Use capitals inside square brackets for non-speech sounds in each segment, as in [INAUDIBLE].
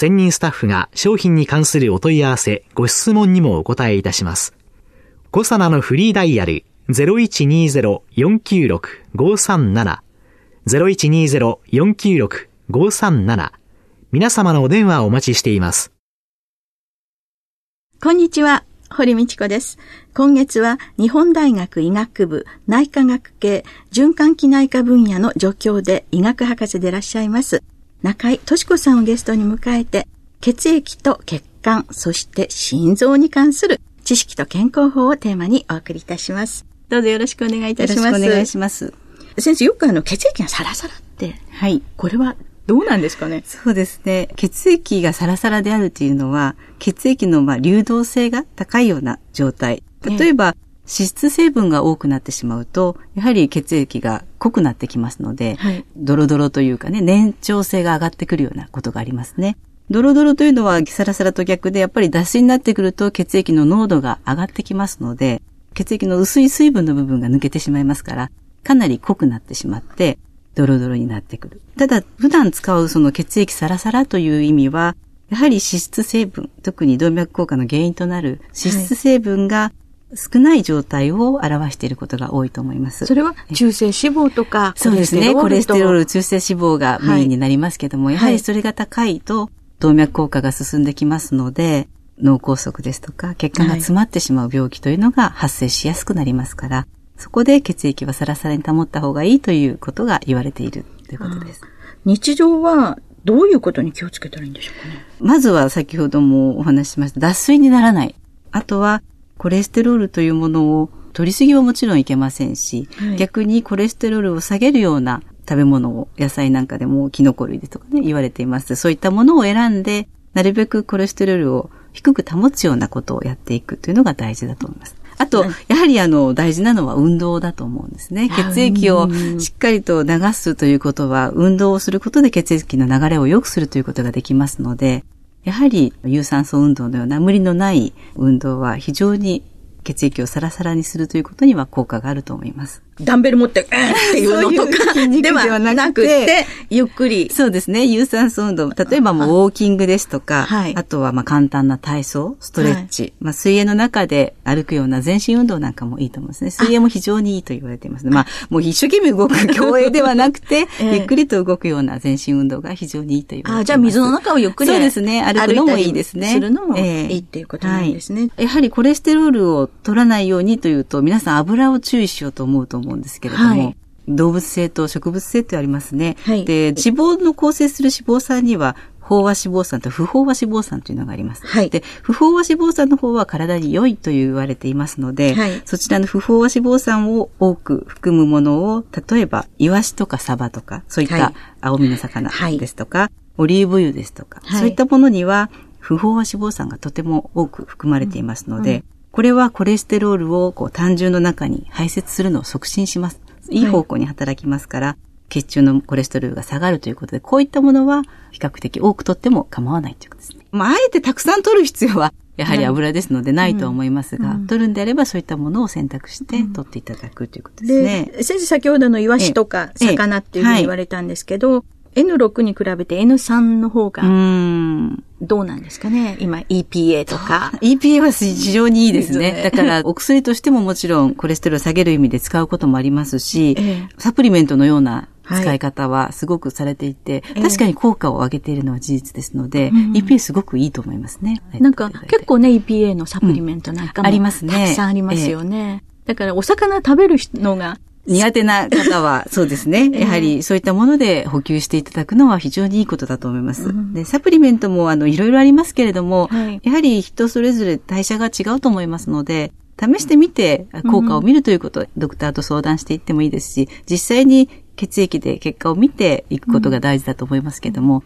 専任スタッフが商品に関するお問い合わせ、ご質問にもお答えいたします。コサナのフリーダイヤル0120-496-537 0120-496-537皆様のお電話をお待ちしています。こんにちは。堀道子です。今月は日本大学医学部内科学系循環器内科分野の助教で医学博士でいらっしゃいます中井敏子さんをゲストに迎えて血液と血管、そして心臓に関する知識と健康法をテーマにお送りいたします。どうぞよろしくお願いいたします。よろしくお願いします。先生、よくあの血液がサラサラって。はい。これはどうなんですかね？そうですね。血液がサラサラであるというのは、血液のまあ流動性が高いような状態。例えば、脂質成分が多くなってしまうと、やはり血液が濃くなってきますので、はい、ドロドロというかね、粘調性が上がってくるようなことがありますね。ドロドロというのはサラサラと逆で、やっぱり脱水になってくると血液の濃度が上がってきますので、血液の薄い水分の部分が抜けてしまいますから、かなり濃くなってしまって、ドロドロになってくる。ただ、普段使うその血液サラサラという意味は、やはり脂質成分、特に動脈硬化の原因となる脂質成分が少ない状態を表していることが多いと思います。それは中性脂肪とか、そうですね。コレステロール、中性脂肪がメインになりますけども、はい、やはりそれが高いと動脈硬化が進んできますので、脳梗塞ですとか、血管が詰まってしまう病気というのが発生しやすくなりますから、そこで血液はサラサラに保った方がいいということが言われているということです。日常はどういうことに気をつけたらいいんでしょうかね？まずは先ほどもお話ししました、脱水にならない。あとは、コレステロールというものを取りすぎはもちろんいけませんし、はい、逆にコレステロールを下げるような食べ物を野菜なんかでもキノコ類でとかね言われています。そういったものを選んで、なるべくコレステロールを低く保つようなことをやっていくというのが大事だと思います。あと、やはりあの、大事なのは運動だと思うんですね。血液をしっかりと流すということは、運動をすることで血液の流れを良くするということができますので、やはり有酸素運動のような無理のない運動は非常に血液をサラサラにするということには効果があると思います。ダンベル持って、えーっていうのとかではなくて、ゆっくり。そうですね。有酸素運動。例えばもうウォーキングですとか、はい、あとはまあ簡単な体操、ストレッチ、はい、まあ水泳の中で歩くような全身運動なんかもいいと思うんですね。水泳も非常にいいと言われています、ね。まあもう一生懸命動く競泳ではなくて、[LAUGHS] [LAUGHS] えー、ゆっくりと動くような全身運動が非常にいいと言われています。あ、じゃあ水の中をゆっくりそうですね。歩くのもいいですね。するのもいいっていうことなんですね、はい。やはりコレステロールを取らないようにというと、皆さん油を注意しようと思うと思うんですけれども、はい。動物性と植物性ってありますね。はい、で、脂肪の構成する脂肪酸には、飽和脂肪酸と不飽和脂肪酸というのがあります。はい、で、不飽和脂肪酸の方は体に良いと言われていますので、はい、そちらの不飽和脂肪酸を多く含むものを、例えば、イワシとかサバとか、そういった青身の魚ですとか、オリーブ油ですとか、そういったものには、不飽和脂肪酸がとても多く含まれていますので、うんうんこれはコレステロールをこう単純の中に排泄するのを促進します。いい方向に働きますから、はい、血中のコレステロールが下がるということで、こういったものは比較的多く取っても構わないということですね。まあ、あえてたくさん取る必要は、やはり油ですのでないと思いますが、うん、取るんであればそういったものを選択して取っていただくということですね。で先生先ほどのイワシとか魚っていうふうに言われたんですけど、N6 に比べて N3 の方が、どうなんですかね？今 EPA とか。[LAUGHS] EPA は非常にいいですね。だからお薬としてももちろんコレステロール下げる意味で使うこともありますし、サプリメントのような使い方はすごくされていて、はい、確かに効果を上げているのは事実ですので、えー、EPA すごくいいと思いますね。なんか結構ね、EPA のサプリメントなんかも、うん、ありますね。たくさんありますよね。えー、だからお魚食べるのが苦手な方は、そうですね。やはりそういったもので補給していただくのは非常にいいことだと思います。うん、で、サプリメントもあの、いろいろありますけれども、はい、やはり人それぞれ代謝が違うと思いますので、試してみて効果を見るということ、うん、ドクターと相談していってもいいですし、実際に血液で結果を見ていくことが大事だと思いますけども、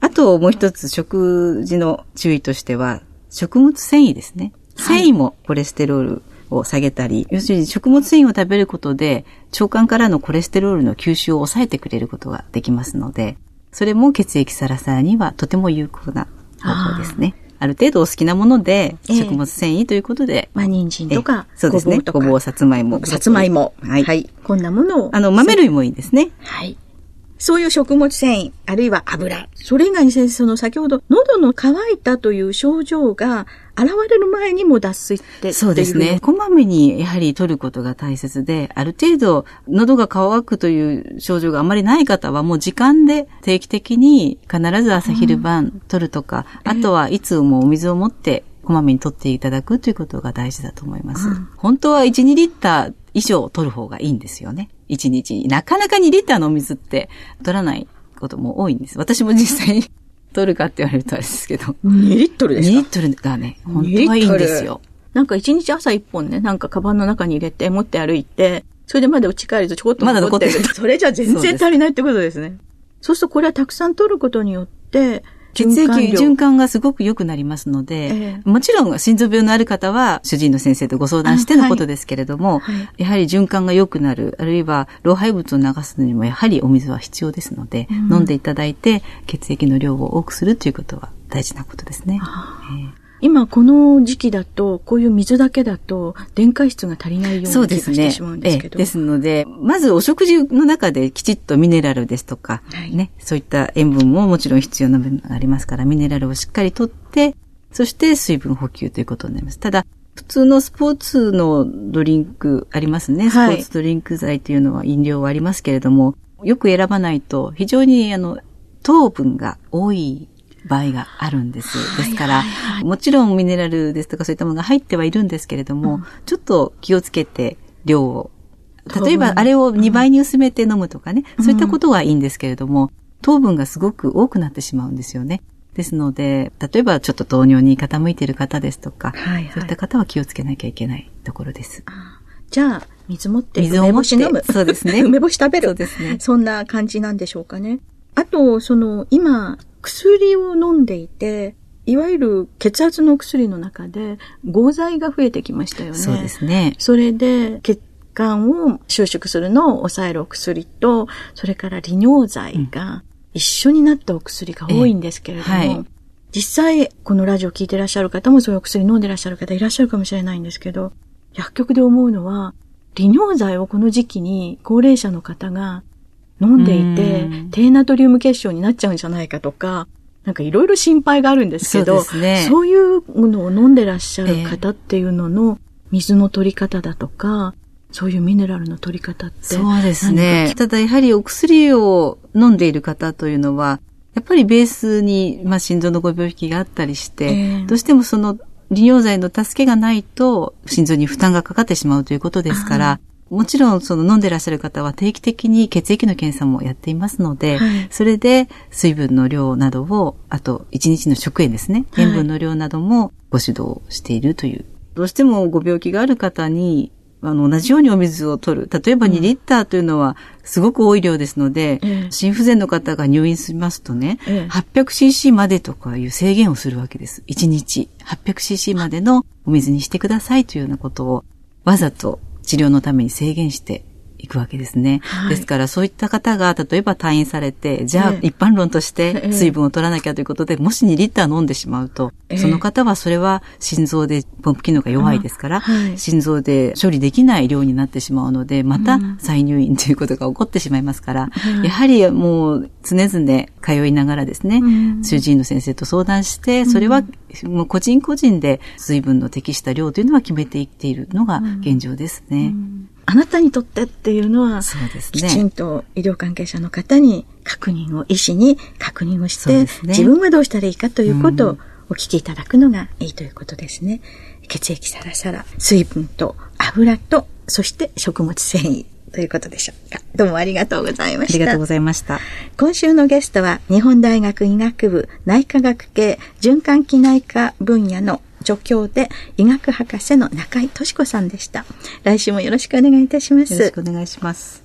あともう一つ食事の注意としては、食物繊維ですね。繊維もコレステロールを下げたり、要するに食物繊維を食べることで腸管からのコレステロールの吸収を抑えてくれることができますので、それも血液サラサラにはとても有効な方法ですね。ある程度お好きなもので、食物繊維ということで。まあ、人参とか、そうですね。ごぼう、さつまいも。さつまいも。はい。はい。こんなものを。あの、豆類もいいですね。はい。そういう食物繊維、あるいは油。それ以外に先生、その先ほど、喉の渇いたという症状が現れる前にも脱水ってそうですね。こまめにやはり取ることが大切で、ある程度喉が渇くという症状があまりない方はもう時間で定期的に必ず朝昼晩取るとか、うん、あとはいつもお水を持ってこまめに取っていただくということが大事だと思います。うん、本当は1、2リッター以上取る方がいいんですよね。1日に。なかなか2リッターのお水って取らないことも多いんです。私も実際に取るかって言われるとあれですけど。2リットルですか ?2 リットルがね、本当はいいんですよ。なんか1日朝1本ね、なんかカバンの中に入れて持って歩いて、それでまだ家帰るとちょこっと残ってる。まだ残ってる。[LAUGHS] それじゃ全然足りないってことですね。そうするとこれはたくさん取ることによって、血液循環がすごく良くなりますので、えー、もちろん心臓病のある方は主治医の先生とご相談してのことですけれども、はいはい、やはり循環が良くなる、あるいは老廃物を流すのにもやはりお水は必要ですので、うん、飲んでいただいて血液の量を多くするということは大事なことですね。えー今この時期だと、こういう水だけだと、電解質が足りないような気がしてしまうんですけど。ですので、まずお食事の中できちっとミネラルですとか、はい、ね、そういった塩分ももちろん必要な部分がありますから、ミネラルをしっかりとって、そして水分補給ということになります。ただ、普通のスポーツのドリンクありますね。スポーツドリンク剤というのは飲料はありますけれども、よく選ばないと非常にあの糖分が多い場合があるんです。ですから、もちろんミネラルですとかそういったものが入ってはいるんですけれども、うん、ちょっと気をつけて量を、例えばあれを2倍に薄めて飲むとかね、うん、そういったことはいいんですけれども、糖分がすごく多くなってしまうんですよね。ですので、例えばちょっと糖尿に傾いている方ですとか、はいはい、そういった方は気をつけなきゃいけないところです。じゃあ、水持って、水を持って飲む。そうですね。[LAUGHS] 梅干し食べる。そうですね。そんな感じなんでしょうかね。あと、その、今、薬を飲んでいて、いわゆる血圧の薬の中で、合剤が増えてきましたよね。そうですね。それで、血管を収縮するのを抑えるお薬と、それから利尿剤が一緒になったお薬が多いんですけれども、はい、実際、このラジオ聞いてらっしゃる方もそういうお薬飲んでらっしゃる方いらっしゃるかもしれないんですけど、薬局で思うのは、利尿剤をこの時期に高齢者の方が飲んでいて、低ナトリウム結晶になっちゃうんじゃないかとか、なんかいろいろ心配があるんですけど、そう、ね,、いうものを飲んでらっしゃる方っていうのの水の取り方だとか、そういうミネラルの取り方って。そうですね。ただやはりお薬を飲んでいる方というのは、やっぱりベースに、まあ、心臓のご病気があったりして、えー、どうしてもその利尿剤の助けがないと心臓に負担がかかってしまうということですから、もちろんその飲んでらっしゃる方は定期的に血液の検査もやっていますので、はい、それで水分の量などを、あと1日の食塩ですね、塩分の量などもご指導しているという。どうしてもご病気がある方に、あの、同じようにお水を取る。例えば2リッターというのはすごく多い量ですので、うん、心不全の方が入院しますとね、うん、800cc までとかいう制限をするわけです。1日。800cc までのお水にしてくださいというようなことをわざと治療のために制限していくわけですね。はい、ですからそういった方が例えば退院されて、じゃあ一般論として水分を取らなきゃということで、もし2リッター飲んでしまうと、その方はそれは心臓でポンプ機能が弱いですから、はい、心臓で処理できない量になってしまうので、また再入院ということが起こってしまいますから、やはりもう常々通いながらですね、主治医の先生と相談して、それはもう個人個人で水分の適した量というのは決めていっているのが現状ですね。あなたにとってっていうのは、そうですね、きちんと医療関係者の方に確認を、医師に確認をして、ね、自分はどうしたらいいかということをお聞きいただくのがいいということですね。血液サラサラ、水分と油と、そして食物繊維ということでしょうか。どうもありがとうございました。ありがとうございました。今週のゲストは、日本大学医学部内科学系循環器内科分野の助教で医学博士の中井敏子さんでした。来週もよろしくお願いいたします。よろしくお願いします。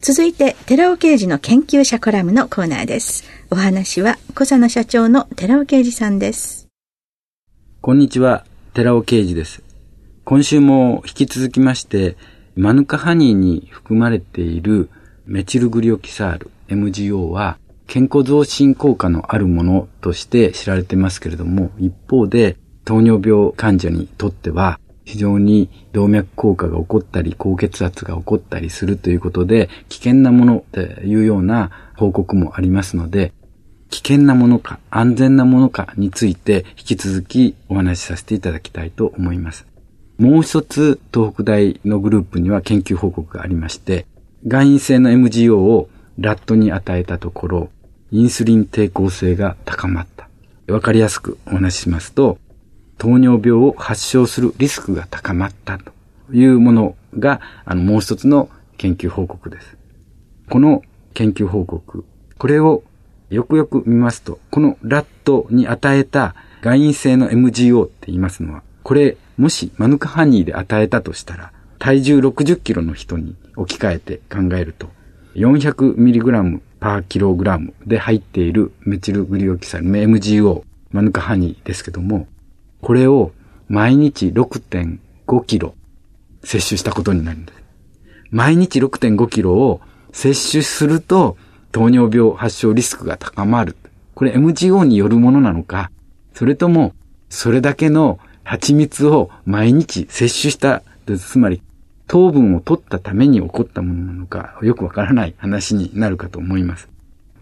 続いて、寺尾刑事の研究者コラムのコーナーです。お話は、小佐野社長の寺尾刑事さんです。こんにちは、寺尾刑事です。今週も引き続きまして、マヌカハニーに含まれているメチルグリオキサール MGO は健康増進効果のあるものとして知られてますけれども、一方で糖尿病患者にとっては非常に動脈硬化が起こったり、高血圧が起こったりするということで、危険なものというような報告もありますので、危険なものか、安全なものかについて引き続きお話しさせていただきたいと思います。もう一つ、東北大のグループには研究報告がありまして、外因性の MGO をラットに与えたところ、インスリン抵抗性が高まった。わかりやすくお話ししますと、糖尿病を発症するリスクが高まったというものが、あの、もう一つの研究報告です。この研究報告、これをよくよく見ますと、このラットに与えた外因性の MGO って言いますのは、これ、もしマヌカハニーで与えたとしたら、体重60キロの人に置き換えて考えると、400mg パーキログラムで入っているメチルグリオキサル、MGO、マヌカハニーですけども、これを毎日6.5キロ摂取したことになるんです。毎日6.5キロを摂取すると糖尿病発症リスクが高まる。これ MGO によるものなのか、それともそれだけの蜂蜜を毎日摂取した、つまり糖分を取ったために起こったものなのか、よくわからない話になるかと思います。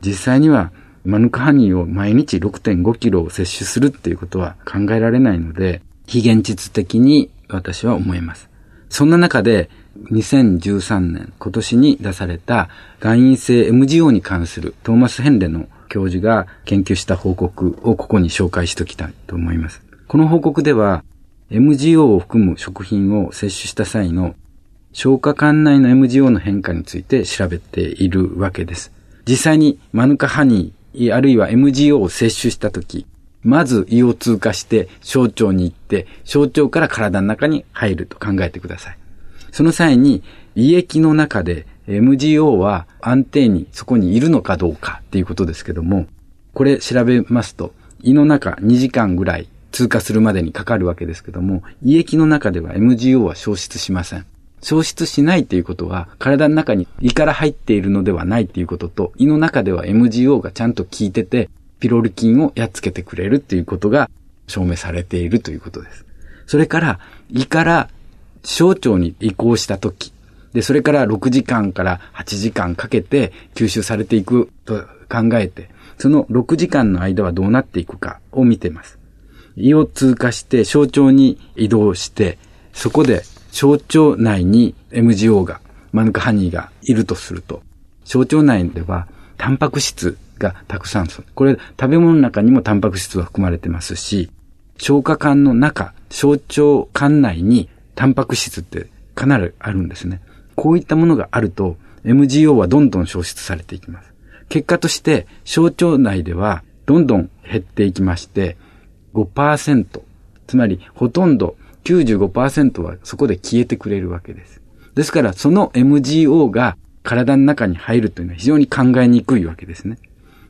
実際にはマヌカハニーを毎日6.5キロを摂取するっていうことは考えられないので、非現実的に私は思います。そんな中で、2013年、今年に出された外因性 MGO に関するトーマス・ヘンレの教授が研究した報告をここに紹介しておきたいと思います。この報告では、MGO を含む食品を摂取した際の消化管内の MGO の変化について調べているわけです。実際にマヌカハニーあるいは MGO を摂取したとき、まず胃を通過して小腸に行って、小腸から体の中に入ると考えてください。その際に胃液の中で MGO は安定にそこにいるのかどうかっていうことですけども、これ調べますと、胃の中2時間ぐらい通過するまでにかかるわけですけども、胃液の中では MGO は消失しません。消失しないっていうことは、体の中に胃から入っているのではないっていうことと、胃の中では MGO がちゃんと効いてて、ピロリ菌をやっつけてくれるっていうことが証明されているということです。それから、胃から小腸に移行したとき、で、それから6時間から8時間かけて吸収されていくと考えて、その6時間の間はどうなっていくかを見てます。胃を通過して小腸に移動して、そこで小腸内に MGO が、マヌカハニーがいるとすると、小腸内ではタンパク質がたくさんこれ食べ物の中にもタンパク質は含まれてますし、消化管の中、小腸管内にタンパク質ってかなりあるんですね。こういったものがあると、MGO はどんどん消失されていきます。結果として、小腸内ではどんどん減っていきまして、5%、つまりほとんど95%はそこで消えてくれるわけです。ですから、その MGO が体の中に入るというのは非常に考えにくいわけですね。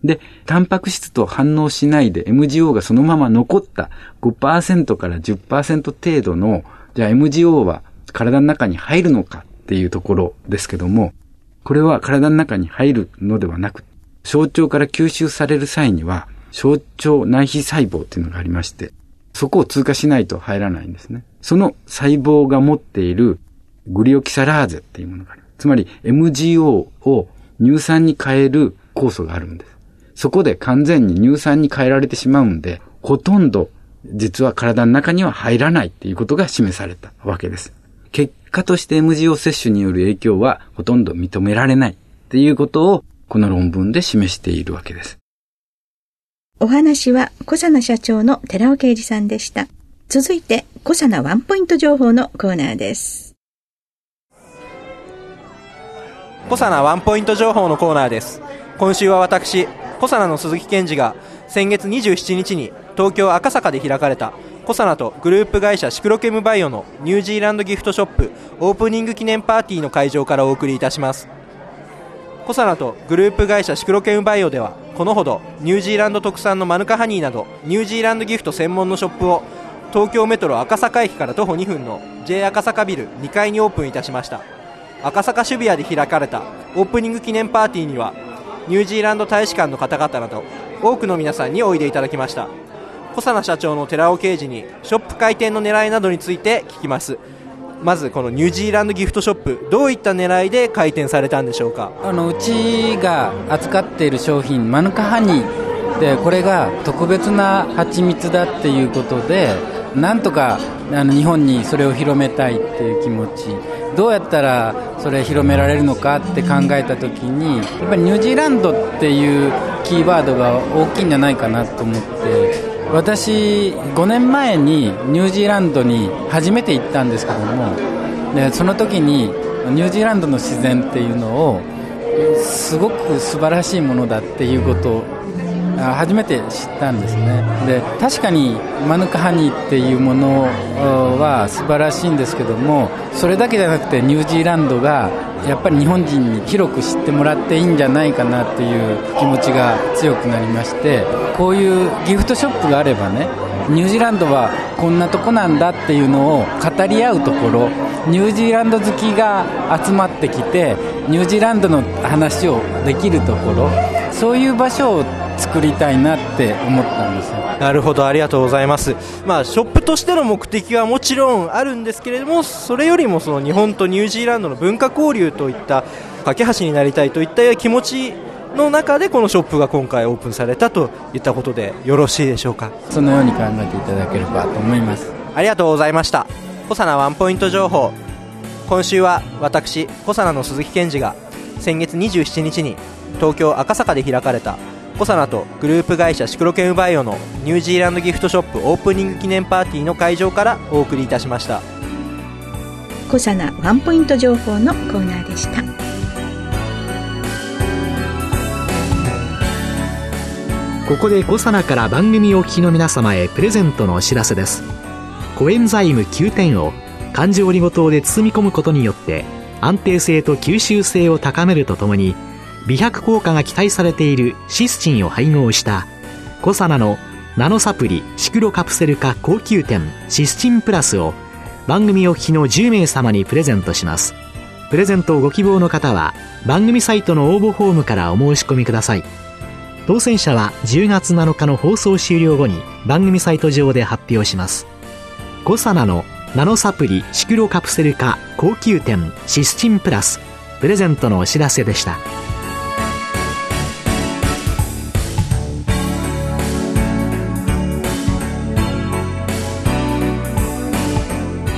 で、タンパク質と反応しないで MGO がそのまま残った5%から10%程度の、じゃあ MGO は体の中に入るのかっていうところですけども、これは体の中に入るのではなく、小腸から吸収される際には、小腸内皮細胞っていうのがありまして、そこを通過しないと入らないんですね。その細胞が持っているグリオキサラーゼっていうものがある。つまり MGO を乳酸に変える酵素があるんです。そこで完全に乳酸に変えられてしまうんで、ほとんど実は体の中には入らないっていうことが示されたわけです。結果として MGO 摂取による影響はほとんど認められないっていうことをこの論文で示しているわけです。お話は小佐奈社長の寺尾啓二さんでした。続いて小佐奈ワンポイント情報のコーナーです。小佐奈ワンポイント情報のコーナーです。今週は私、小佐奈の鈴木健二が先月27日に東京赤坂で開かれたコサナとグループ会社シクロケムバイオのニュージーランドギフトショップオープニング記念パーティーの会場からお送りいたしますコサナとグループ会社シクロケムバイオではこのほどニュージーランド特産のマヌカハニーなどニュージーランドギフト専門のショップを東京メトロ赤坂駅から徒歩2分の J 赤坂ビル2階にオープンいたしました。赤坂渋谷で開かれたオープニング記念パーティーにはニュージーランド大使館の方々など多くの皆さんにおいでいただきました。小佐奈社長の寺尾刑事にショップ開店の狙いなどについて聞きます。まずこのニュージーランドギフトショップどういった狙いで開店されたんでしょうか？あのうちが扱っている商品マヌカハニーでこれが特別な蜂蜜だっていうことでなんとかあの日本にそれを広めたいっていう気持ち。どうやったらそれ広められるのかって考えた時にやっぱりニュージーランドっていうキーワードが大きいんじゃないかなと思って。私5年前にニュージーランドに初めて行ったんですけどもでその時にニュージーランドの自然っていうのをすごく素晴らしいものだっていうことを初めて知ったんですね。で確かにマヌカハニーっていうものは素晴らしいんですけどもそれだけじゃなくてニュージーランドがやっぱり日本人に広く知ってもらっていいんじゃないかなっていう気持ちが強くなりましてこういうギフトショップがあればねニュージーランドはこんなとこなんだっていうのを語り合うところニュージーランド好きが集まってきてニュージーランドの話をできるところそういう場所を作りたいなって思ったんですよ。なるほどありがとうございます、まあ、ショップとしての目的はもちろんあるんですけれどもそれよりもその日本とニュージーランドの文化交流といった架け橋になりたいといった気持ちの中でこのショップが今回オープンされたといったことでよろしいでしょうか。そのように考えていただければと思います。ありがとうございました。小佐奈ワンポイント情報。今週は私小佐奈の鈴木健二が先月27日に東京赤坂で開かれたコサナとグループ会社シクロケムバイオのニュージーランドギフトショップオープニング記念パーティーの会場からお送りいたしました。コサナワンポイント情報のコーナーでした。ここでコサナから番組お聞きの皆様へプレゼントのお知らせです。コエンザイム9点を環状オリゴ糖で包み込むことによって安定性と吸収性を高めるとともに美白効果が期待されているシスチンを配合したコサナのナノサプリシクロカプセル化高級店シスチンプラスを番組お聞きの10名様にプレゼントしますプレゼントをご希望の方は番組サイトの応募フォームからお申し込みください当選者は10月7日の放送終了後に番組サイト上で発表しますコサナのナノサプリシクロカプセル化高級店シスチンプラスプレゼントのお知らせでした。